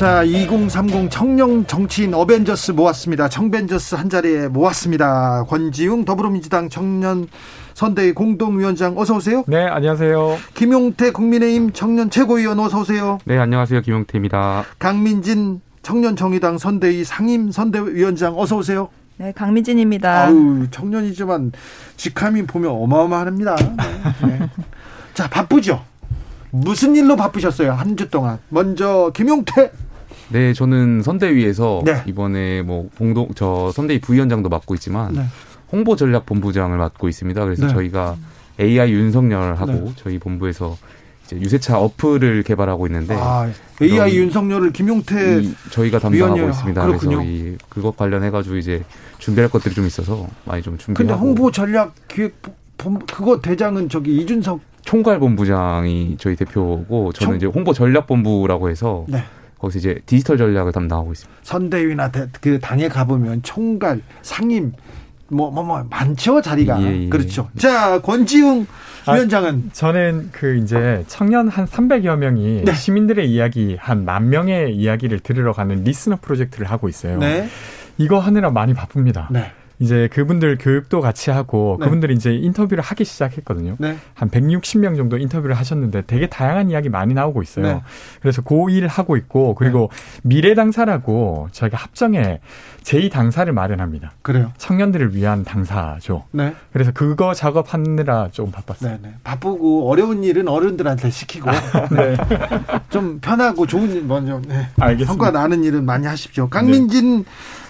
자, 2030 청년 정치인 어벤져스 모았습니다. 청벤져스 한 자리에 모았습니다. 권지웅 더불어민주당 청년 선대위 공동위원장 어서 오세요. 네, 안녕하세요. 김용태 국민의힘 청년 최고위원 어서 오세요. 네, 안녕하세요. 김용태입니다. 강민진 청년 정의당 선대위 상임 선대위원장 어서 오세요. 네, 강민진입니다. 아우, 청년이지만 직함이 보면 어마어마합니다. 네. 네. 자, 바쁘죠? 무슨 일로 바쁘셨어요? 한 주 동안. 먼저 김용태 네, 저는 선대위에서 네. 이번에 뭐 공동 저 선대위 부위원장도 맡고 있지만 네. 홍보 전략 본부장을 맡고 있습니다. 그래서 네. 저희가 AI 윤석열하고 네. 저희 본부에서 이제 유세차 어플을 개발하고 있는데 아, AI 윤석열을 김용태 이 저희가 담당하고 위원이에요. 있습니다. 그렇군요. 그래서 이 그것 관련해 가지고 이제 준비할 것들이 좀 있어서 많이 좀 준비하고 근데 홍보 전략 기획 본- 그거 대장은 저기 이준석 총괄본부장이 저희 대표고 저는 총- 이제 홍보 전략 본부라고 해서 네. 거기서 이제 디지털 전략을 담당하고 있습니다. 선대위나 대- 그 당에 가보면 총괄 상임 뭐뭐 뭐 많죠 자리가 예, 예. 그렇죠. 자 권지웅 아, 위원장은 저는 그 이제 청년 한 300여 명이 네. 시민들의 이야기 한 만 명의 이야기를 들으러 가는 리스너 프로젝트를 하고 있어요. 네, 이거 하느라 많이 바쁩니다. 네, 이제 그분들 교육도 같이 하고 네. 그분들이 이제 인터뷰를 하기 시작했거든요. 네. 한 160명 정도 인터뷰를 하셨는데 되게 다양한 이야기 많이 나오고 있어요. 네. 그래서 고1 하고 있고 그리고 미래 당사라고 저희가 합정에 제2 당사를 마련합니다. 그래요. 청년들을 위한 당사죠. 네, 그래서 그거 작업하느라 좀 바빴어요. 네, 네. 바쁘고 어려운 일은 어른들한테 시키고 네. 좀 편하고 좋은 일 먼저 네. 알겠습니다. 성과 나는 일은 많이 하십시오. 강민진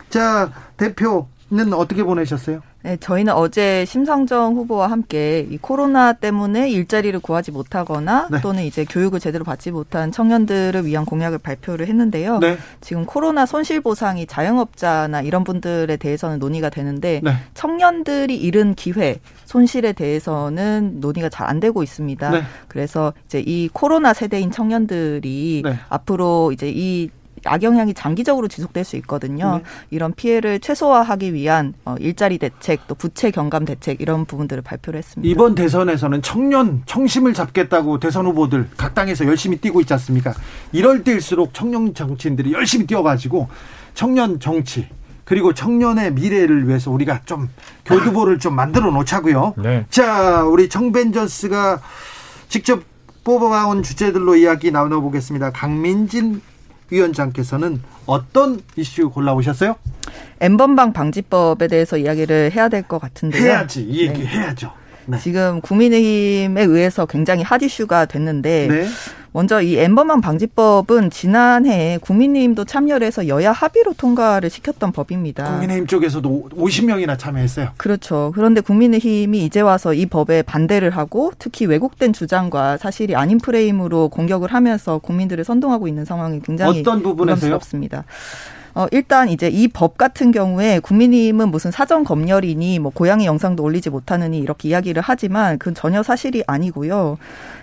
자 대표 는 어떻게 보내셨어요? 네, 저희는 어제 심상정 후보와 함께 이 코로나 때문에 일자리를 구하지 못하거나 네. 또는 이제 교육을 제대로 받지 못한 청년들을 위한 공약을 발표를 했는데요. 네, 지금 코로나 손실 보상이 자영업자나 이런 분들에 대해서는 논의가 되는데 네, 청년들이 잃은 기회, 손실에 대해서는 논의가 잘 안 되고 있습니다. 네. 그래서 이제 이 코로나 세대인 청년들이 네. 앞으로 이제 이 악영향이 장기적으로 지속될 수 있거든요. 네. 이런 피해를 최소화하기 위한 어, 일자리 대책, 또 부채 경감 대책 이런 부분들을 발표를 했습니다. 이번 대선에서는 청년 청심을 잡겠다고 대선 후보들 각 당에서 열심히 뛰고 있지 않습니까? 이럴 때일수록 청년 정치인들이 열심히 뛰어가지고 청년 정치 그리고 청년의 미래를 위해서 우리가 좀 교두보를 좀 만들어 놓자고요. 네. 자, 우리 청벤저스가 직접 뽑아온 주제들로 이야기 나눠보겠습니다. 강민진 위원장께서는 어떤 이슈 골라오셨어요? 엠번방 방지법에 대해서 이야기를 해야 될 것 같은데요. 해야지 이 얘기 네. 해야죠. 네. 지금 국민의힘에 의해서 굉장히 핫 이슈가 됐는데 네. 먼저 이 엠번방 방지법은 지난해 국민의힘도 참여를 해서 여야 합의로 통과를 시켰던 법입니다. 국민의힘 쪽에서도 50명이나 참여했어요. 그렇죠. 그런데 국민의힘이 이제 와서 이 법에 반대를 하고 특히 왜곡된 주장과 사실이 아닌 프레임으로 공격을 하면서 국민들을 선동하고 있는 상황이 굉장히 어떤 부분에서요? 부담스럽습니다. 어, 일단 이제 이 법 같은 경우에 국민의힘은 무슨 사전 검열이니 뭐 고양이 영상도 올리지 못하느니 이렇게 이야기를 하지만 그건 전혀 사실이 아니고요.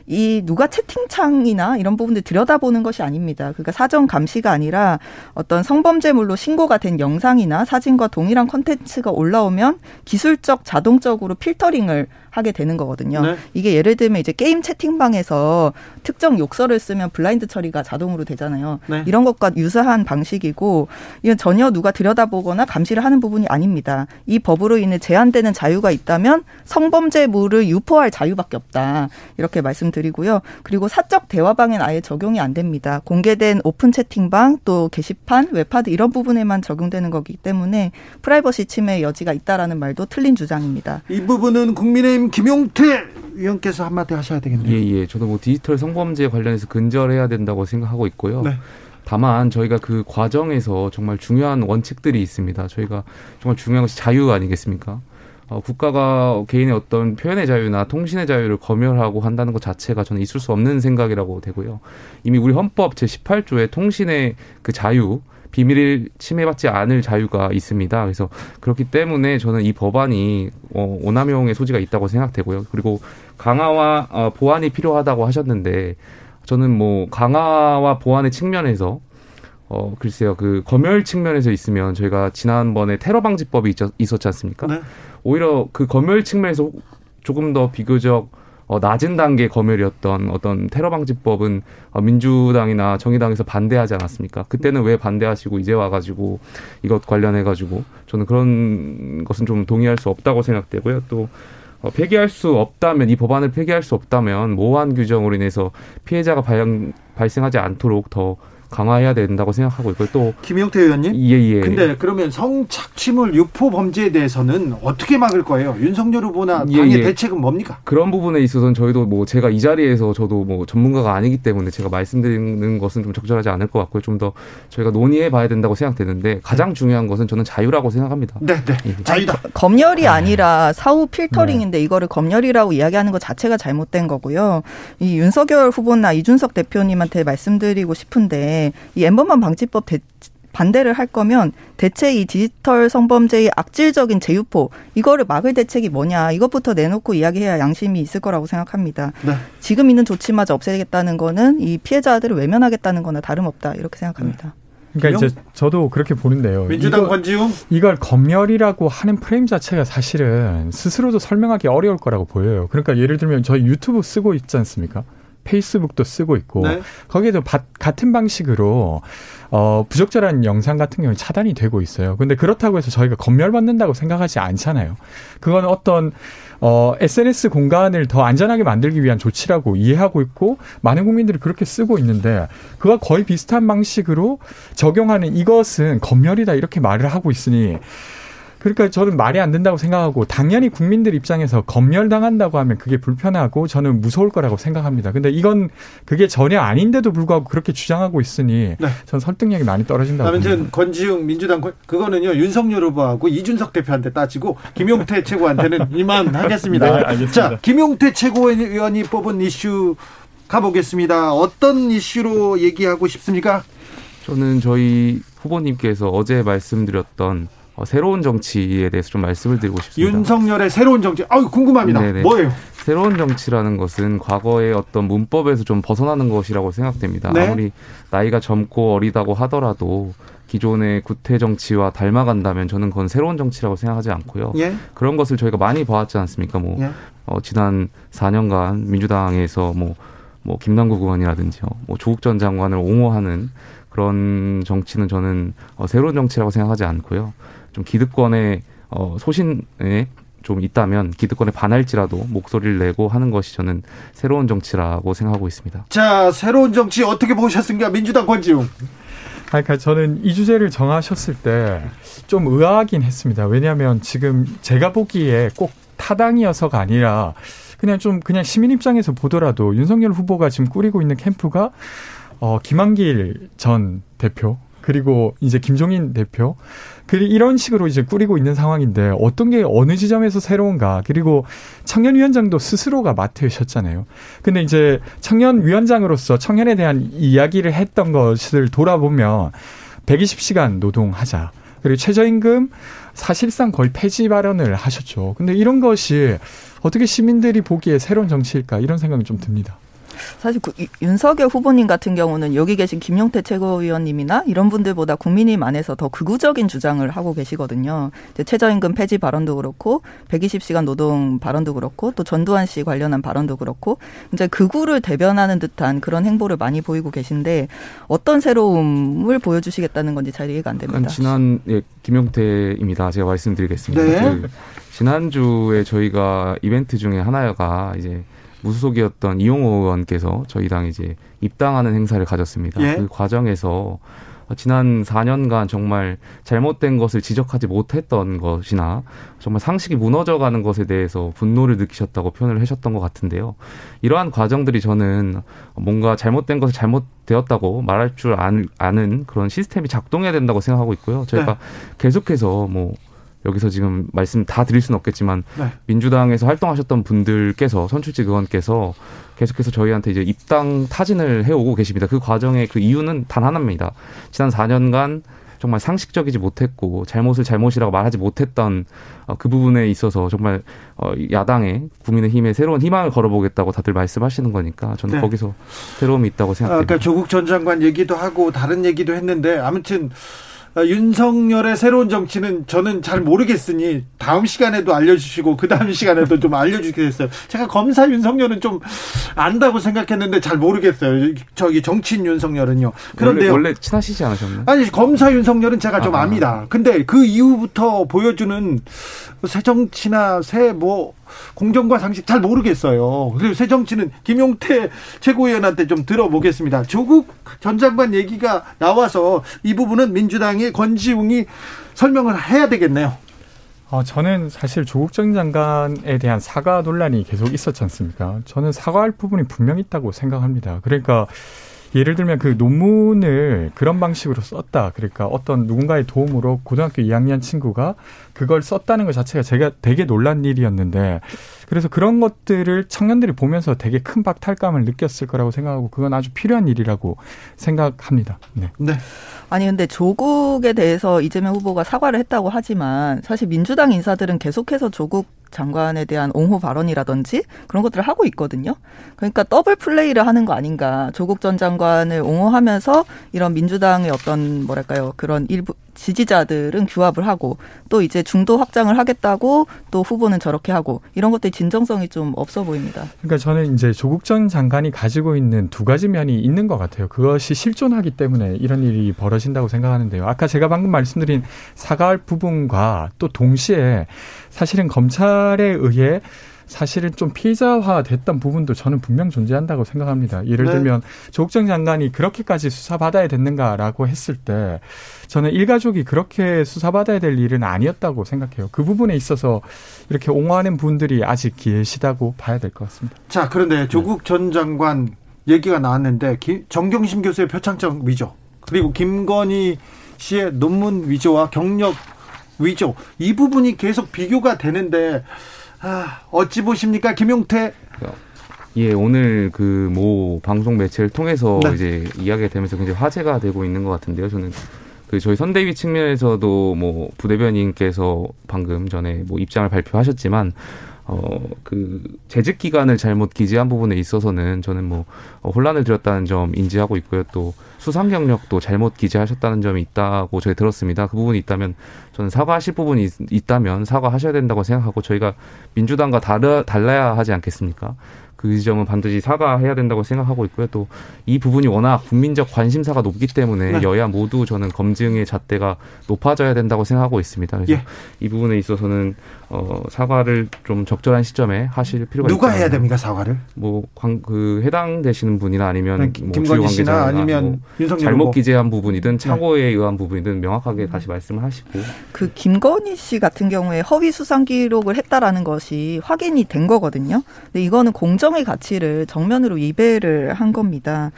이 누가 채팅창이나 이런 부분들 들여다보는 것이 아닙니다. 그러니까 사전 감시가 아니라 어떤 성범죄물로 신고가 된 영상이나 사진과 동일한 컨텐츠가 올라오면 기술적 자동적으로 필터링을 하게 되는 거거든요. 네. 이게 예를 들면 이제 게임 채팅방에서 특정 욕설을 쓰면 블라인드 처리가 자동으로 되잖아요. 네. 이런 것과 유사한 방식이고 이건 전혀 누가 들여다보거나 감시를 하는 부분이 아닙니다. 이 법으로 인해 제한되는 자유가 있다면 성범죄물을 유포할 자유밖에 없다. 이렇게 말씀드리고요. 그리고 사적 대화방엔 아예 적용이 안 됩니다. 공개된 오픈 채팅방 또 게시판, 웹하드 이런 부분에만 적용되는 거기 때문에 프라이버시 침해 여지가 있다라는 말도 틀린 주장입니다. 이 부분은 국민의힘 김용태 위원께서 한마디 하셔야 되겠네요. 예, 예. 저도 뭐 디지털 성범죄 관련해서 근절해야 된다고 생각하고 있고요. 네. 다만 저희가 그 과정에서 정말 중요한 원칙들이 있습니다. 저희가 정말 중요한 것이 자유 아니겠습니까? 어, 국가가 개인의 어떤 표현의 자유나 통신의 자유를 검열하고 한다는 것 자체가 저는 있을 수 없는 생각이라고 되고요. 이미 우리 헌법 제 18조에 통신의 그 자유 비밀을 침해받지 않을 자유가 있습니다. 그래서 그렇기 때문에 저는 이 법안이 어, 오남용의 소지가 있다고 생각되고요. 그리고 강화와 어, 보완이 필요하다고 하셨는데 저는 뭐 강화와 보완의 측면에서 어 글쎄요 그 검열 측면에서 있으면 저희가 지난번에 테러 방지법이 있었, 지 않습니까? 네. 오히려 그 검열 측면에서 조금 더 비교적 어, 낮은 단계 검열이었던 어떤 테러 방지법은 어, 민주당이나 정의당에서 반대하지 않았습니까? 그때는 왜 반대하시고 이제 와가지고 이것 관련해 가지고 저는 그런 것은 좀 동의할 수 없다고 생각되고요. 또 어, 폐기할 수 없다면 이 법안을 폐기할 수 없다면 모호한 규정으로 인해서 피해자가 발, 발생하지 않도록 더 강화해야 된다고 생각하고 있고요. 또 김용태 의원님. 예, 예. 근데 그러면 성착취물 유포 범죄에 대해서는 어떻게 막을 거예요? 윤석열 후보나 예, 당의 예, 예. 대책은 뭡니까? 그런 부분에 있어서는 저희도 뭐 제가 이 자리에서 저도 뭐 전문가가 아니기 때문에 제가 말씀드리는 것은 좀 적절하지 않을 것 같고요. 좀 더 저희가 논의해 봐야 된다고 생각되는데 가장 중요한 것은 저는 자유라고 생각합니다. 네, 네. 예. 자유다. 검열이 아니라 사후 필터링인데 네. 이거를 검열이라고 이야기하는 것 자체가 잘못된 거고요. 이 윤석열 후보나 이준석 대표님한테 말씀드리고 싶은데 이 엠번방 방지법 대, 반대를 할 거면 대체 이 디지털 성범죄의 악질적인 재유포 이거를 막을 대책이 뭐냐 이것부터 내놓고 이야기해야 양심이 있을 거라고 생각합니다. 네. 지금 있는 조치마저 없애겠다는 거는 이 피해자들을 외면하겠다는 거나 다름없다 이렇게 생각합니다. 그러니까 이제 저도 그렇게 보는데요. 민주당 이거, 권지웅 이걸 검열이라고 하는 프레임 자체가 사실은 스스로도 설명하기 어려울 거라고 보여요. 그러니까 예를 들면 저희 유튜브 쓰고 있지 않습니까? 페이스북도 쓰고 있고 네. 거기에도 바, 같은 방식으로 어, 부적절한 영상 같은 경우는 차단이 되고 있어요. 근데 그렇다고 해서 저희가 검열받는다고 생각하지 않잖아요. 그건 어떤 어, SNS 공간을 더 안전하게 만들기 위한 조치라고 이해하고 있고 많은 국민들이 그렇게 쓰고 있는데 그와 거의 비슷한 방식으로 적용하는 이것은 검열이다 이렇게 말을 하고 있으니 그러니까 저는 말이 안 된다고 생각하고 당연히 국민들 입장에서 검열당한다고 하면 그게 불편하고 저는 무서울 거라고 생각합니다. 근데 이건 그게 전혀 아닌데도 불구하고 그렇게 주장하고 있으니 네. 전 설득력이 많이 떨어진다고 아무튼 봅니다. 권지웅 민주당 그거는요 윤석열 후보하고 이준석 대표한테 따지고 김용태 최고한테는 이만 하겠습니다. 네, 알겠습니다. 자 김용태 최고위원이 뽑은 이슈 가보겠습니다. 어떤 이슈로 얘기하고 싶습니까? 저는 저희 후보님께서 어제 말씀드렸던 어, 새로운 정치에 대해서 좀 말씀을 드리고 싶습니다. 윤석열의 새로운 정치. 아유 궁금합니다. 네네. 뭐예요? 새로운 정치라는 것은 과거의 어떤 문법에서 좀 벗어나는 것이라고 생각됩니다. 네? 아무리 나이가 젊고 어리다고 하더라도 기존의 구태 정치와 닮아간다면 저는 그건 새로운 정치라고 생각하지 않고요. 예? 그런 것을 저희가 많이 봐왔지 않습니까? 뭐 예? 어, 지난 4년간 민주당에서 뭐, 뭐 김남국 의원이라든지요, 뭐 조국 전 장관을 옹호하는 그런 정치는 저는 어, 새로운 정치라고 생각하지 않고요. 좀 기득권의 어, 소신에 좀 있다면 기득권에 반할지라도 목소리를 내고 하는 것이 저는 새로운 정치라고 생각하고 있습니다. 자, 새로운 정치 어떻게 보셨습니까? 민주당 권지웅. 그러니까 저는 이 주제를 정하셨을 때 좀 의아하긴 했습니다. 왜냐하면 지금 제가 보기에 꼭 타당이어서가 아니라 그냥 좀 그냥 시민 입장에서 보더라도 윤석열 후보가 지금 꾸리고 있는 캠프가 어 김한길 전 대표 그리고 이제 김종인 대표 그리고 이런 식으로 이제 꾸리고 있는 상황인데 어떤 게 어느 지점에서 새로운가 그리고 청년 위원장도 스스로가 맡으셨잖아요. 근데 이제 청년 위원장으로서 청년에 대한 이야기를 했던 것을 돌아보면 120시간 노동하자. 그리고 최저임금 사실상 거의 폐지 발언을 하셨죠. 근데 이런 것이 어떻게 시민들이 보기에 새로운 정치일까 이런 생각이 좀 듭니다. 사실 그 윤석열 후보님 같은 경우는 여기 계신 김용태 최고위원님이나 이런 분들보다 국민의힘 안에서 더 극우적인 주장을 하고 계시거든요. 최저임금 폐지 발언도 그렇고 120시간 노동 발언도 그렇고 또 전두환 씨 관련한 발언도 그렇고 이제 극우를 대변하는 듯한 그런 행보를 많이 보이고 계신데 어떤 새로움을 보여주시겠다는 건지 잘 이해가 안 됩니다. 지난 예, 김용태입니다. 제가 말씀드리겠습니다. 네. 그 지난주에 저희가 이벤트 중에 하나가 이제 무소속이었던 이용호 의원께서 저희 당 이제 입당하는 행사를 가졌습니다. 예? 그 과정에서 지난 4년간 정말 잘못된 것을 지적하지 못했던 것이나 정말 상식이 무너져가는 것에 대해서 분노를 느끼셨다고 표현을 하셨던 것 같은데요. 이러한 과정들이 저는 뭔가 잘못된 것을 잘못되었다고 말할 줄 아는 그런 시스템이 작동해야 된다고 생각하고 있고요. 저희가 네. 계속해서 뭐 여기서 지금 말씀 다 드릴 수는 없겠지만 네. 민주당에서 활동하셨던 분들께서 선출직 의원께서 계속해서 저희한테 이제 입당 타진을 해오고 계십니다. 그 과정의 그 이유는 단 하나입니다. 지난 4년간 정말 상식적이지 못했고 잘못을 잘못이라고 말하지 못했던 어, 그 부분에 있어서 정말 어, 야당의 국민의힘에 새로운 희망을 걸어보겠다고 다들 말씀하시는 거니까 저는 네. 거기서 새로움이 있다고 생각합니다. 아까 조국 전 장관 얘기도 하고 다른 얘기도 했는데 아무튼 어, 윤석열의 새로운 정치는 저는 잘 모르겠으니 다음 시간에도 알려주시고 그 다음 시간에도 좀 알려주겠어요. 제가 검사 윤석열은 좀 안다고 생각했는데 잘 모르겠어요. 저기 정치인 윤석열은요. 그런데 원래, 원래, 친하시지 않으셨나요? 아니 검사 윤석열은 제가 좀 아, 압니다. 근데 그 이후부터 보여주는 새 정치나 새뭐 공정과 상식 잘 모르겠어요. 그리고 새 정치는 김용태 최고위원한테 좀 들어보겠습니다. 조국 전 장관 얘기가 나와서 이 부분은 민주당의 권지웅이 설명을 해야 되겠네요. 어, 저는 사실 조국 전 장관에 대한 사과 논란이 계속 있었지 않습니까? 저는 사과할 부분이 분명 있다고 생각합니다. 그러니까 예를 들면 그 논문을 그런 방식으로 썼다. 그러니까 어떤 누군가의 도움으로 고등학교 2학년 친구가 그걸 썼다는 것 자체가 제가 되게 놀란 일이었는데 그래서 그런 것들을 청년들이 보면서 되게 큰 박탈감을 느꼈을 거라고 생각하고 그건 아주 필요한 일이라고 생각합니다. 네. 네. 아니 근데 조국에 대해서 이재명 후보가 사과를 했다고 하지만 사실 민주당 인사들은 계속해서 조국 장관에 대한 옹호 발언이라든지 그런 것들을 하고 있거든요. 그러니까 더블 플레이를 하는 거 아닌가. 조국 전 장관을 옹호하면서 이런 민주당의 어떤 뭐랄까요 그런 일부 지지자들은 규합을 하고 또 이제 중도 확장을 하겠다고 또 후보는 저렇게 하고 이런 것들이 진정성이 좀 없어 보입니다. 그러니까 저는 이제 조국 전 장관이 가지고 있는 두 가지 면이 있는 것 같아요. 그것이 실존하기 때문에 이런 일이 벌어진다고 생각하는데요. 아까 제가 방금 말씀드린 사과할 부분과 또 동시에 사실은 검찰에 의해 사실은 좀 피의자화 됐던 부분도 저는 분명 존재한다고 생각합니다. 예를 네. 들면 조국 전 장관이 그렇게까지 수사받아야 됐는가라고 했을 때 저는 일가족이 그렇게 수사받아야 될 일은 아니었다고 생각해요. 그 부분에 있어서 이렇게 옹호하는 분들이 아직 계시다고 봐야 될 것 같습니다. 자, 그런데 조국 네. 전 장관 얘기가 나왔는데 정경심 교수의 표창장 위조 그리고 김건희 씨의 논문 위조와 경력 위조 이 부분이 계속 비교가 되는데 아, 어찌 보십니까 김용태? 예, 오늘 그 모 방송 매체를 통해서 네. 이제 이야기가 되면서 굉장히 화제가 되고 있는 것 같은데요. 저는 그 저희 선대위 측면에서도 뭐 부대변인께서 방금 전에 뭐 입장을 발표하셨지만 어, 그, 재직 기간을 잘못 기재한 부분에 있어서는 저는 뭐, 어, 혼란을 드렸다는 점 인지하고 있고요. 또, 수상 경력도 잘못 기재하셨다는 점이 있다고 저희 들었습니다. 그 부분이 있다면, 저는 사과하실 부분이 있, 있다면 사과하셔야 된다고 생각하고, 저희가 민주당과 다르, 달라야 하지 않겠습니까? 그 지점은 반드시 사과해야 된다고 생각하고 있고요. 또 이 부분이 워낙 국민적 관심사가 높기 때문에 네. 여야 모두 저는 검증의 잣대가 높아져야 된다고 생각하고 있습니다. 그래서 예. 이 부분에 있어서는 어, 사과를 좀 적절한 시점에 하실 필요가 누가 있다. 해야 됩니까 사과를? 뭐그 해당 되시는 분이나 아니면 네, 뭐 주요 관계자 아니면 뭐 잘못 기재한 부분이든 착오에 네. 의한 부분이든 명확하게 다시 말씀을 하시고 그 김건희 씨 같은 경우에 허위 수상 기록을 했다라는 것이 확인이 된 거거든요. 근데 이거는 공정 공정의 가치를 정면으로 위배를 한 겁니다.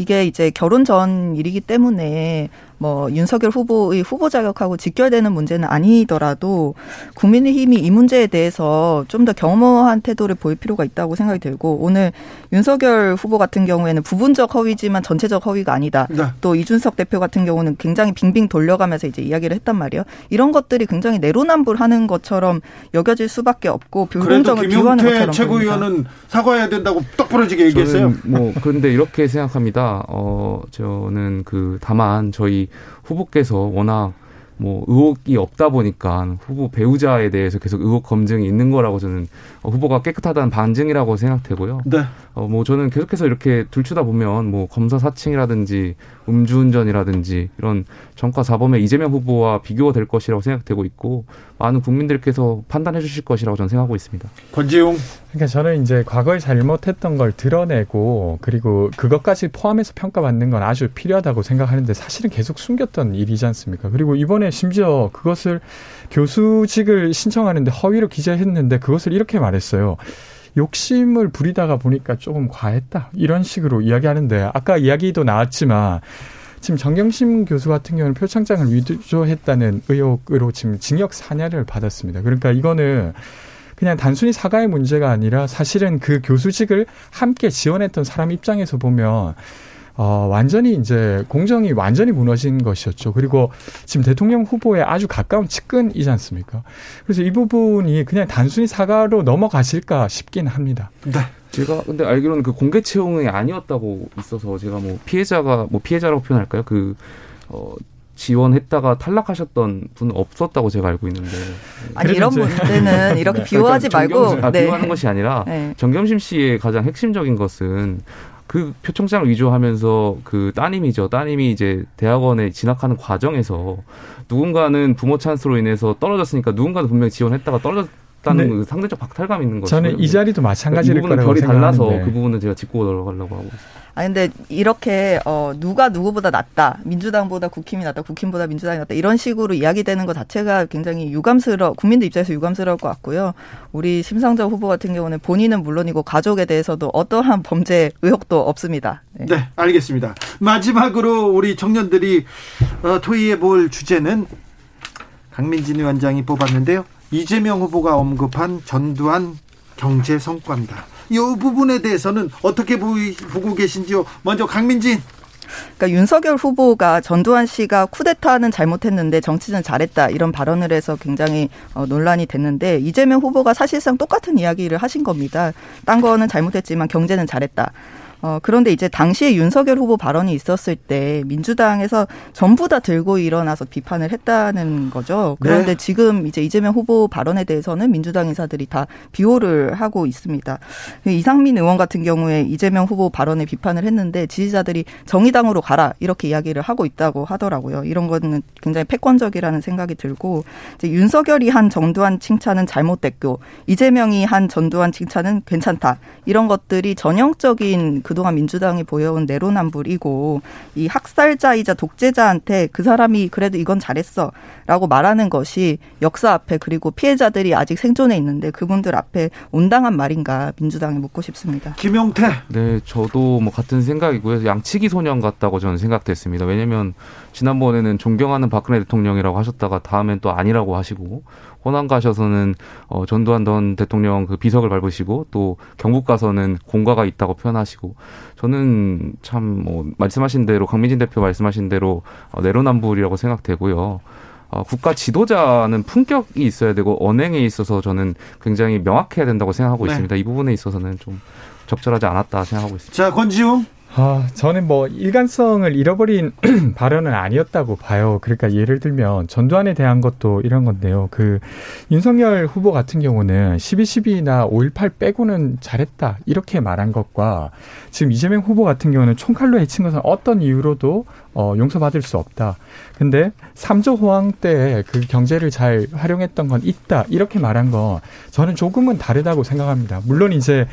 이게 이제 결혼 전 일이기 때문에 뭐 윤석열 후보의 후보 자격하고 직결되는 문제는 아니더라도 국민의힘이 이 문제에 대해서 좀더 경험한 태도를 보일 필요가 있다고 생각이 들고 오늘 윤석열 후보 같은 경우에는 부분적 허위지만 전체적 허위가 아니다. 네. 또 이준석 대표 같은 경우는 굉장히 빙빙 돌려가면서 이제 이야기를 했단 말이에요. 이런 것들이 굉장히 내로남불하는 것처럼 여겨질 수밖에 없고 불공정을 비유하는 것처럼 최고위원은 사과해야 된다고 똑 부러지게 얘기했어요. 뭐 그런데 이렇게 생각합니다. 어 저는 그 다만 저희 후보께서 워낙 뭐 의혹이 없다 보니까 후보 배우자에 대해서 계속 의혹 검증이 있는 거라고 저는 후보가 깨끗하다는 반증이라고 생각되고요. 네. 어, 뭐 저는 계속해서 이렇게 들추다 보면 뭐 검사 사칭이라든지 음주운전이라든지 이런 정과 사범의 이재명 후보와 비교가 될 것이라고 생각되고 있고 많은 국민들께서 판단해 주실 것이라고 저는 생각하고 있습니다. 권지용. 그러니까 저는 이제 과거에 잘못했던 걸 드러내고 그리고 그것까지 포함해서 평가받는 건 아주 필요하다고 생각하는데 사실은 계속 숨겼던 일이지 않습니까? 그리고 이번에 심지어 그것을 교수직을 신청하는데 허위로 기재했는데 그것을 이렇게 말했어요. 욕심을 부리다가 보니까 조금 과했다. 이런 식으로 이야기하는데 아까 이야기도 나왔지만 지금 정경심 교수 같은 경우는 표창장을 위조했다는 의혹으로 지금 징역 4년을 받았습니다. 그러니까 이거는 그냥 단순히 사과의 문제가 아니라 사실은 그 교수직을 함께 지원했던 사람 입장에서 보면 어, 완전히 이제 공정이 완전히 무너진 것이었죠. 그리고 지금 대통령 후보에 아주 가까운 측근이지 않습니까? 그래서 이 부분이 그냥 단순히 사과로 넘어가실까 싶긴 합니다. 네. 제가 근데 알기로는 그 공개 채용이 아니었다고 있어서 제가 뭐 피해자가 뭐 피해자라고 표현할까요? 그 어, 지원했다가 탈락하셨던 분 없었다고 제가 알고 있는데. 아니 이런 문제는 이렇게 네. 비호하지 그러니까 말고 아, 네. 비호하는 것이 아니라 네. 정겸심 씨의 가장 핵심적인 것은 그 표창장을 위조하면서 그 따님이죠. 따님이 이제 대학원에 진학하는 과정에서 누군가는 부모 찬스로 인해서 떨어졌으니까 누군가는 분명히 지원했다가 떨어졌 다는 네. 그 상대적 박탈감 있는 거죠. 저는 이 자리도 마찬가지일 거라고 별이 달라서 그 부분은 제가 짚고 들어가려고 하고 있습니다. 아 근데 이렇게 어 누가 누구보다 낫다 민주당보다 국힘이 낫다 국힘보다 민주당이 낫다 이런 식으로 이야기되는 것 자체가 굉장히 유감스러 국민들 입장에서 유감스러울 것 같고요 우리 심상정 후보 같은 경우는 본인은 물론이고 가족에 대해서도 어떠한 범죄 의혹도 없습니다 네, 네 알겠습니다 마지막으로 우리 청년들이 어, 토의해 볼 주제는 강민진 위원장이 뽑았는데요 이재명 후보가 언급한 전두환 경제 성과입니다. 이 부분에 대해서는 어떻게 보고 계신지요? 먼저 강민진. 그러니까 윤석열 후보가 전두환 씨가 쿠데타는 잘못했는데 정치는 잘했다 이런 발언을 해서 굉장히 어, 논란이 됐는데 이재명 후보가 사실상 똑같은 이야기를 하신 겁니다. 딴 거는 잘못했지만 경제는 잘했다. 어, 그런데 이제 당시에 윤석열 후보 발언이 있었을 때 민주당에서 전부 다 들고 일어나서 비판을 했다는 거죠. 그런데 네. 지금 이제 이재명 후보 발언에 대해서는 민주당 인사들이 다 비호를 하고 있습니다. 이상민 의원 같은 경우에 이재명 후보 발언에 비판을 했는데 지지자들이 정의당으로 가라 이렇게 이야기를 하고 있다고 하더라고요. 이런 거는 굉장히 패권적이라는 생각이 들고 이제 윤석열이 한 정두환 칭찬은 잘못됐고 이재명이 한 전두환 칭찬은 괜찮다. 이런 것들이 전형적인 그동안 민주당이 보여온 내로남불이고 이 학살자이자 독재자한테 그 사람이 그래도 이건 잘했어 라고 말하는 것이 역사 앞에 그리고 피해자들이 아직 생존해 있는데 그분들 앞에 온당한 말인가 민주당에 묻고 싶습니다. 김용태. 네, 저도 뭐 같은 생각이고요. 양치기 소년 같다고 저는 생각됐습니다. 왜냐하면 지난번에는 존경하는 박근혜 대통령이라고 하셨다가 다음엔 또 아니라고 하시고 호남 가셔서는 어, 전두환 전 대통령 그 비석을 밟으시고 또 경북 가서는 공과가 있다고 표현하시고 저는 참 뭐 말씀하신 대로 강민진 대표 말씀하신 대로 어, 내로남불이라고 생각되고요. 어, 국가 지도자는 품격이 있어야 되고 언행에 있어서 저는 굉장히 명확해야 된다고 생각하고 네. 있습니다. 이 부분에 있어서는 좀 적절하지 않았다 생각하고 있습니다. 자, 권지웅. 아, 저는 뭐 일관성을 잃어버린 발언은 아니었다고 봐요. 그러니까 예를 들면 전두환에 대한 것도 이런 건데요. 그 윤석열 후보 같은 경우는 12.12나 5.18 빼고는 잘했다. 이렇게 말한 것과 지금 이재명 후보 같은 경우는 총칼로 해친 것은 어떤 이유로도 어, 용서받을 수 없다. 근데 삼조 호황 때 그 경제를 잘 활용했던 건 있다. 이렇게 말한 건 저는 조금은 다르다고 생각합니다. 물론 이제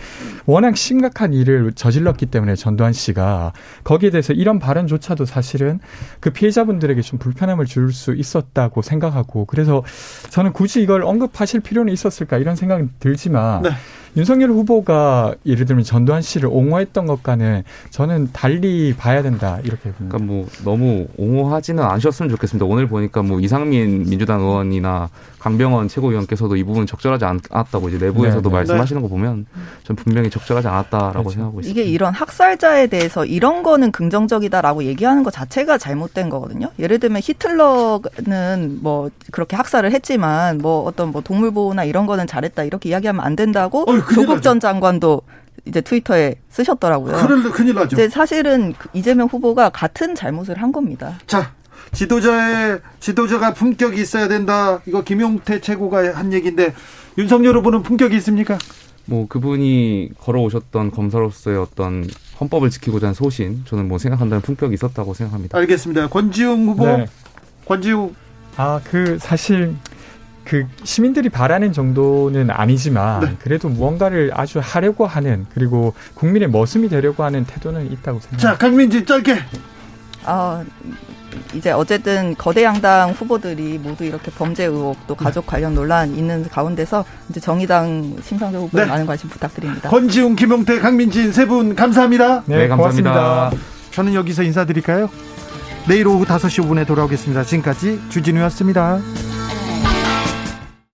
워낙 심각한 일을 저질렀기 때문에 전두환 씨가 거기에 대해서 이런 발언조차도 사실은 그 피해자분들에게 좀 불편함을 줄 수 있었다고 생각하고 그래서 저는 굳이 이걸 언급하실 필요는 있었을까 이런 생각이 들지만 네. 윤석열 후보가 예를 들면 전두환 씨를 옹호했던 것과는 저는 달리 봐야 된다 이렇게 봅니다. 그러니까 뭐 너무 옹호하지는 않으셨으면 좋겠습니다. 오늘 보니까 뭐 이상민 민주당 의원이나 강병원 최고위원께서도 이 부분 적절하지 않았다고 이제 내부에서도 네, 네. 말씀하시는 거 보면 전 분명히 적절하지 않았다라고 그렇죠. 생각하고 있습니다. 이게 이런 학살자에 대해서 이런 거는 긍정적이다라고 얘기하는 것 자체가 잘못된 거거든요. 예를 들면 히틀러는 뭐 그렇게 학살을 했지만 뭐 어떤 뭐 동물 보호나 이런 거는 잘했다 이렇게 이야기하면 안 된다고 어, 조국 전 장관도 이제 트위터에 쓰셨더라고요. 큰일, 큰일 나죠. 이제 사실은 그 이재명 후보가 같은 잘못을 한 겁니다. 자, 지도자의 지도자가 품격이 있어야 된다. 이거 김용태 최고가 한 얘기인데 윤석열 후보는 품격이 있습니까? 뭐 그분이 걸어오셨던 검사로서의 어떤 헌법을 지키고자 하는 소신 저는 뭐 생각한다면 품격이 있었다고 생각합니다. 알겠습니다. 권지웅 후보. 네. 권지웅. 아, 그 사실 그 시민들이 바라는 정도는 아니지만 네. 그래도 무언가를 아주 하려고 하는 그리고 국민의 머슴이 되려고 하는 태도는 있다고 생각합니다. 자, 강민지 짧게. 아, 이제 어쨌든 거대 양당 후보들이 모두 이렇게 범죄 의혹 또 네. 가족 관련 논란 있는 가운데서 이제 정의당 심상정 후보에 네. 많은 관심 부탁드립니다. 권지웅, 김용태, 강민진 세 분 감사합니다. 네, 네 감사합니다. 고맙습니다. 저는 여기서 인사드릴까요? 내일 오후 5시 5분에 돌아오겠습니다. 지금까지 주진우였습니다.